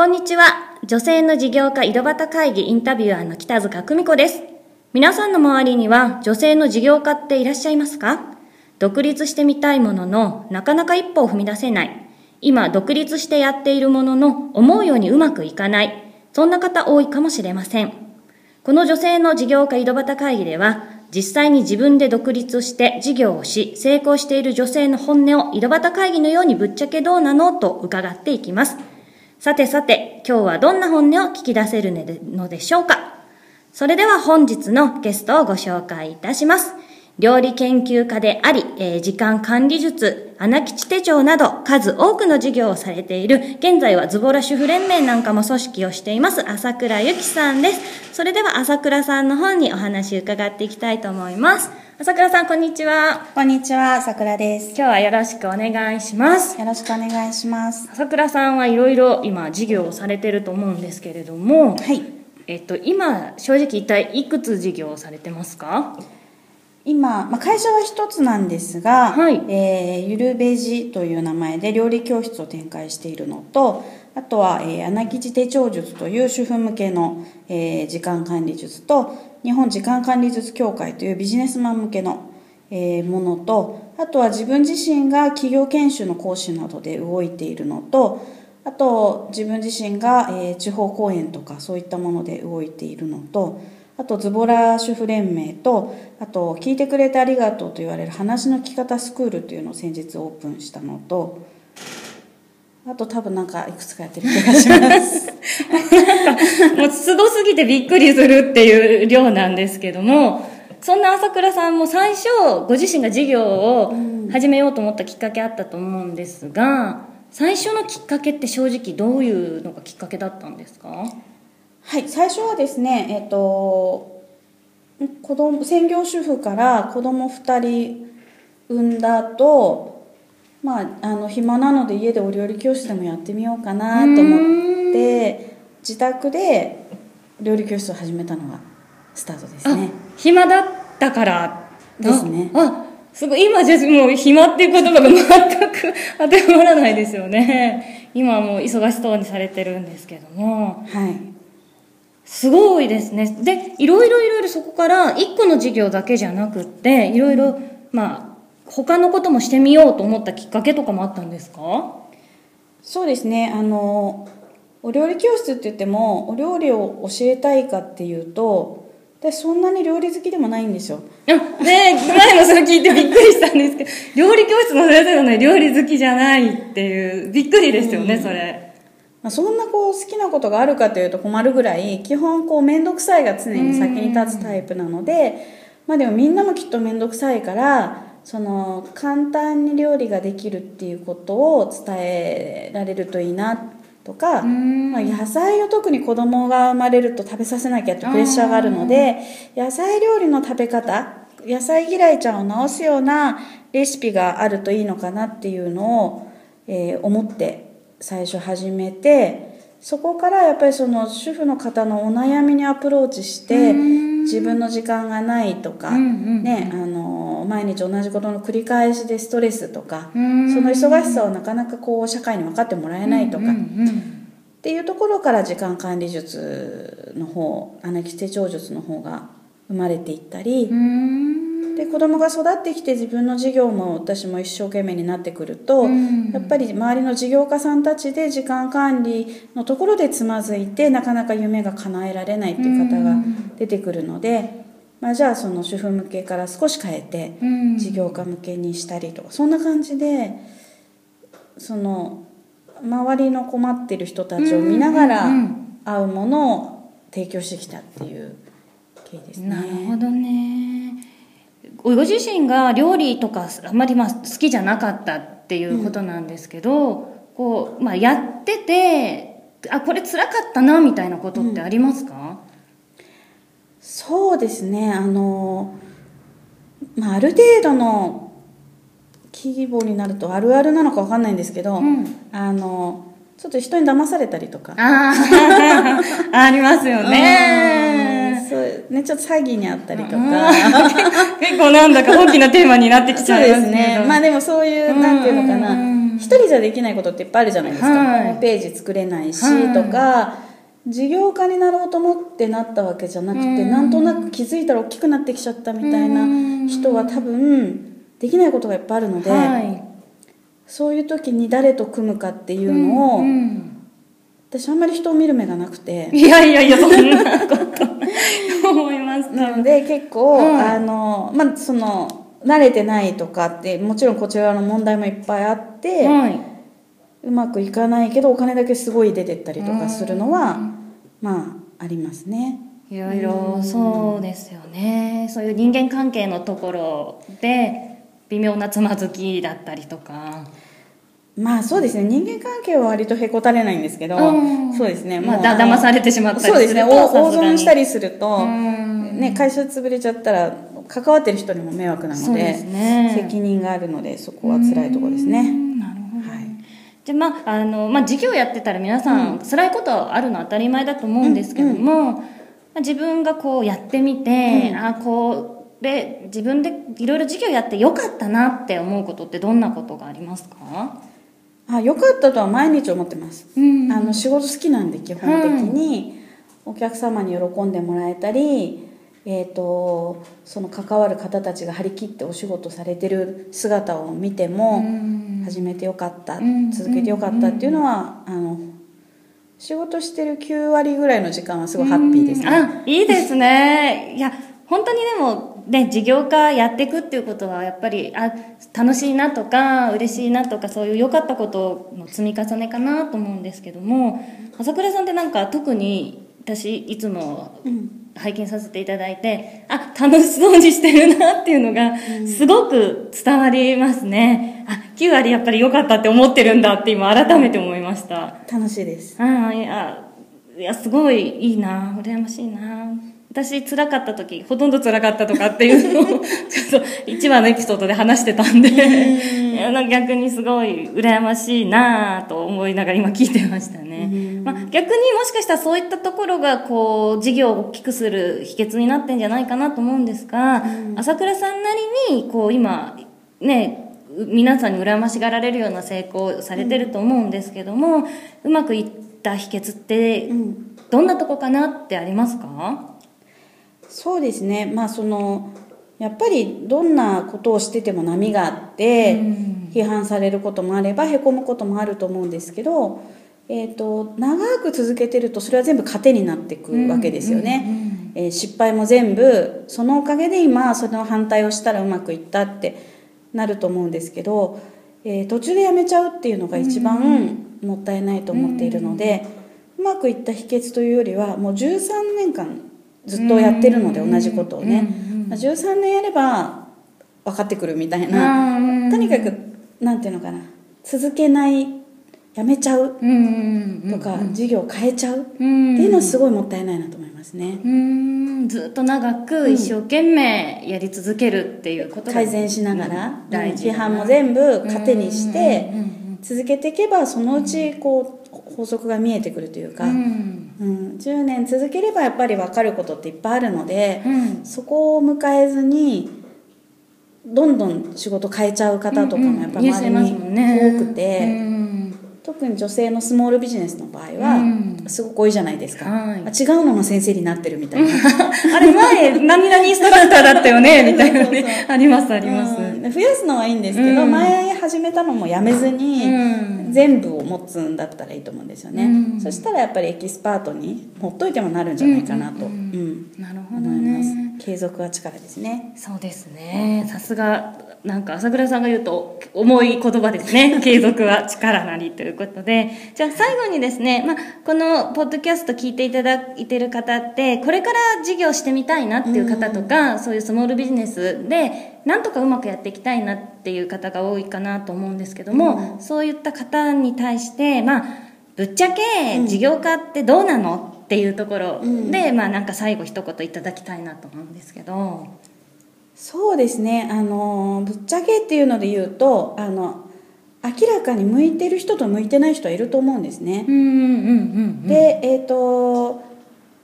こんにちは。女性の事業家井戸端会議インタビュアーの北塚久美子です。皆さんの周りには女性の事業家っていらっしゃいますか？独立してみたいものの、なかなか一歩を踏み出せない。今、独立してやっているものの、思うようにうまくいかない。そんな方多いかもしれません。この女性の事業家井戸端会議では、実際に自分で独立して事業をし、成功している女性の本音を井戸端会議のようにぶっちゃけどうなの？と伺っていきます。さてさて、今日はどんな本音を聞き出せるのでしょうか？それでは本日のゲストをご紹介いたします。料理研究家であり、えー、時間管理術、穴吉手帳など数多くの事業をされている、現在はズボラ主婦連盟なんかも組織をしています、朝倉ゆきさんです。それでは朝倉さんの方にお話伺っていきたいと思います。朝倉さん、こんにちは。こんにちは、朝倉です。今日はよろしくお願いします。よろしくお願いします。朝倉さんはいろいろ今事業をされてると思うんですけれども、はい。えっと、今、正直一体いくつ事業をされてますか？今、まあ、会社は一つなんですが、はい。えー、ゆるべじという名前で料理教室を展開しているのとあとは、えー、穴吉手帳術という主婦向けの、えー、時間管理術と日本時間管理術協会というビジネスマン向けの、えー、ものとあとは自分自身が企業研修の講師などで動いているのとあと自分自身が、えー、地方講演とかそういったもので動いているのとあとズボラ主婦連盟とあと聞いてくれてありがとうと言われる話の聞き方スクールというのを先日オープンしたのとあと多分なんかいくつかやってる気がします。もうすごすぎてびっくりするっていう量なんですけどもそんな朝倉さんも最初ご自身が事業を始めようと思ったきっかけあったと思うんですが最初のきっかけって正直どういうのがきっかけだったんですか？はい最初はですねえっ、と子供専業主婦から子供2人産んだ後まああの暇なので家でお料理教室でもやってみようかなと思って自宅で料理教室を始めたのがスタートですね。暇だったから。ですね。あすごい今じゃもう暇っていう言葉が全く 当てはまらないですよね。今はもう忙しそうにされてるんですけども。はいすごいですね。で、いろいろいろいろそこから一個の事業だけじゃなくって、いろいろ、まあ、他のこともしてみようと思ったきっかけとかもあったんですか？そうですね。あの、お料理教室って言っても、お料理を教えたいかっていうと、でそんなに料理好きでもないんですよ。あ、ね前もそれ聞いてびっくりしたんですけど、料理教室の先生がね、料理好きじゃないっていう、びっくりですよね、うん、それ。まあ、そんなこう好きなことがあるかというと困るぐらい基本こう面倒くさいが常に先に立つタイプなので、まあ、でもみんなもきっと面倒くさいからその簡単に料理ができるっていうことを伝えられるといいなとか、まあ、野菜を特に子供が生まれると食べさせなきゃってプレッシャーがあるので野菜料理の食べ方野菜嫌いちゃんを治すようなレシピがあるといいのかなっていうのを、えー、思って最初始めてそこからやっぱりその主婦の方のお悩みにアプローチして自分の時間がないとか、ね、あの毎日同じことの繰り返しでストレスとかその忙しさをなかなかこう社会に分かってもらえないとか。っていうところから時間管理術の方穴木手帳術の方が生まれていったりで子供が育ってきて自分の事業も私も一生懸命になってくると、やっぱり周りの事業家さんたちで時間管理のところでつまずいてなかなか夢が叶えられないっていう方が出てくるので、まあ、じゃあその主婦向けから少し変えて事業家向けにしたりとかそんな感じでその周りの困ってる人たちを見ながら合うものを提供してきたっていう経緯ですね。なるほどねご自身が料理とかあんまりまあ好きじゃなかったっていうことなんですけど、うん、こうまあ、やっててあこれ辛かったなみたいなことってありますか、うん、そうですね。あの、まあ、ある程度の規模になるとあるあるなのか分かんないんですけど、うん、あのちょっと人に騙されたりとか。あ ありますよね。そうねちょっと詐欺にあったりとか結構なんだか大きなテーマになってきちゃいますね。まあでもそういうなんていうのかな。一人じゃできないことっていっぱいあるじゃないですか、はい。ホームページ作れないし、はい。とか事業家になろうと思ってなったわけじゃなくて、うん。なんとなく気づいたら大きくなってきちゃったみたいな人は多分できないことがいっぱいあるので、はい。そういう時に誰と組むかっていうのを、うん。私あんまり人を見る目がなくて。いやいやいやそんなこと思います。なので結構、はいあのまあその慣れてないとかってもちろんこちらの問題もいっぱいあって、はい、うまくいかないけどお金だけすごい出てったりとかするのは、うん。まあありますね。いろいろそうですよね。そういう人間関係のところで微妙なつまずきだったりとかまあそうですね。人間関係は割とへこたれないんですけど、うん。そうですね。まあだ騙されてしまったりそうですね。大大損したりりすると、うん。ね、会社潰れちゃったら関わってる人にも迷惑なのでね。責任があるのでそこは辛いところですね、なるほど、はい。でまああのまあ、事業やってたら皆さん、辛いことあるのは当たり前だと思うんですけども、まあ自分がこうやってみて、あこうで自分でいろいろ事業やってよかったなって思うことってどんなことがありますか、あよかったとは毎日思ってます。うんあの仕事好きなんで基本的に。お客様に喜んでもらえたり、えー、とその関わる方たちが張り切ってお仕事されてる姿を見ても、始めてよかった、ん続けてよかったっていうのは、あの仕事してる9割ぐらいの時間はすごいハッピーですね。あいいですね。いや本当にでもね事業家やっていくっていうことはやっぱりあ楽しいなとか嬉しいなとかそういう良かったことの積み重ねかなと思うんですけども朝倉さんってなんか特に私いつもうん拝見させていただいてあ楽しそうにしてるなっていうのがすごく伝わりますね、あ9割やっぱり良かったって思ってるんだって今改めて思いました。楽しいです。ああいやいやすごいいいな羨ましいな私辛かった時ほとんど辛かったとかっていうのをちょっと一話のエピソードで話してたんでん。か逆にすごい羨ましいなと思いながら今聞いてましたね、まあ、逆にもしかしたらそういったところがこう事業を大きくする秘訣になってんじゃないかなと思うんですが、朝倉さんなりにこう今ね皆さんに羨ましがられるような成功をされてると思うんですけども、うまくいった秘訣ってうんどんなとこかなってありますか？そうですね。まあそのやっぱりどんなことをしてても波があって、批判されることもあればへこむこともあると思うんですけど、えー、と長く続けてるとそれは全部糧になっていくわけですよね、えー失敗も全部そのおかげで今その反対をしたらうまくいったってなると思うんですけど、えー途中でやめちゃうっていうのが一番もったいないと思っているので、うまくいった秘訣というよりはもう13年間ずっとやってるので同じことをね、まあ13年やれば分かってくるみたいな、とにかくなんていうのかな。続けないやめちゃう。とか、事業変えちゃう。ってうんいうのはすごいもったいないなと思いますね、うん。ずっと長く一生懸命やり続けるっていうことが改善しながら、批判も全部糧にして続けていけばそのうちこう法則が見えてくるというか、ううん。ん10年続ければやっぱり分かることっていっぱいあるので、うん。そこを迎えずにどんどん仕事変えちゃう方とかもやっぱり周りに多くて、うん。特に女性のスモールビジネスの場合はうん。すごく多いじゃないですか、はい。あ違うのの先生になってるみたいな。あれ前 何々インストラクターだったよねみたいなね。ありますあります。うん。増やすのはいいんですけど、うん。前始めたのもやめずに、うん全部を持つんだったらいいと思うんですよね、うん。そしたらやっぱりエキスパートにほっといてもなるんじゃないかなと、うん。なるほど思います。ね継続は力ですね。そうですね。さすがなんか朝倉さんが言うと重い言葉ですね。継続は力なりということで。じゃあ最後にですね、まあ、このポッドキャスト聞いていただいてる方ってこれから事業してみたいなっていう方とか、そういうスモールビジネスでなんとかうまくやっていきたいなっていう方が多いかなと思うんですけども、そういった方に対してまあぶっちゃけ事業家ってどうなの？っていうところで、まあなんか最後一言いただきたいなと思うんですけど。そうですね。あのぶっちゃけっていうので言うとあの明らかに向いてる人と向いてない人はいると思うんですね、うんうんうんうんでえっ、と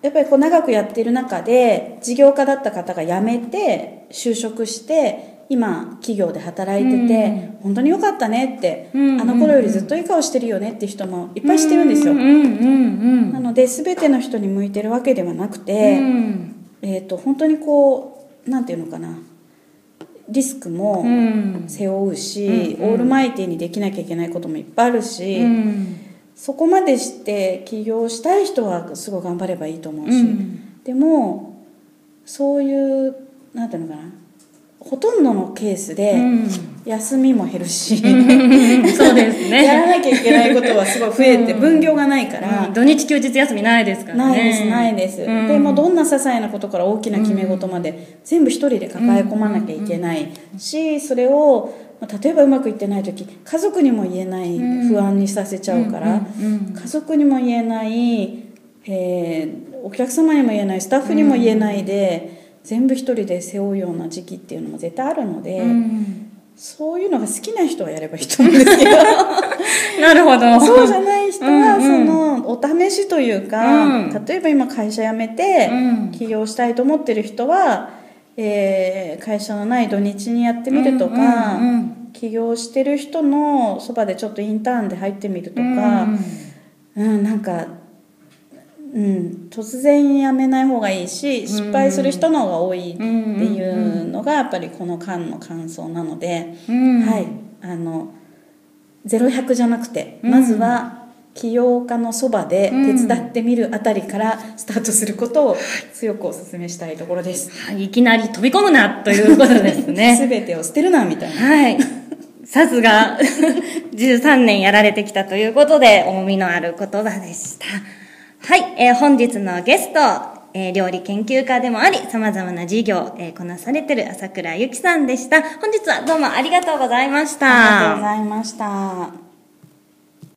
やっぱりこう長くやってる中で事業家だった方が辞めて就職して今企業で働いてて、本当に良かったねって、うんあの頃よりずっといい顔してるよねって人もいっぱいしてるんですよ、うんうんうんなので全ての人に向いてるわけではなくうて、ん。えー、と本当にこうなんていうのかな。リスクもうん。背負うし、うんうん。オールマイティにできなきゃいけないこともいっぱいあるし、うん。そこまでして起業したい人はすごい頑張ればいいと思うし、うん。でもそういうなんていうのかなほとんどのケースでうん。休みも減るし、そうですね。やらなきゃいけないことはすごい増えてうん。分業がないから、うん。土日休日休みないですからね。ないですないです、うん。でもどんな些細なことから大きな決め事まで全部一人で抱え込まなきゃいけないしそれをまあ例えばうまくいってない時家族にも言えないうん。不安にさせちゃうから、家族にも言えない、えーお客様にも言えないスタッフにも言えないで、全部一人で背負うような時期っていうのも絶対あるので、うんそういうのが好きな人はやればいいと思うんですけど なるほど。そうじゃない人はうんそのお試しというか、うん。例えば今会社辞めてうん。起業したいと思ってる人は、えー会社のない土日にやってみるとか、うんうんうん。起業してる人のそばでちょっとインターンで入ってみるとか、うんなんか、うん、突然辞めない方がいいし失敗する人の方が多いっていうのがやっぱりこの間の感想なので。うん。はい、あの0100じゃなくて、うん。まずは起業家のそばで手伝ってみるあたりからスタートすることを強くお勧めしたいところです。はい。いきなり飛び込むなということですね。すべてを捨てるなみたいな。はい。さすが、13年やられてきたということで、重みのある言葉でした。はい、えー本日のゲスト、えー料理研究家でもあり、様々な事業、えーこなされてる朝倉ゆきさんでした。本日はどうもありがとうございました。ありがとうございました。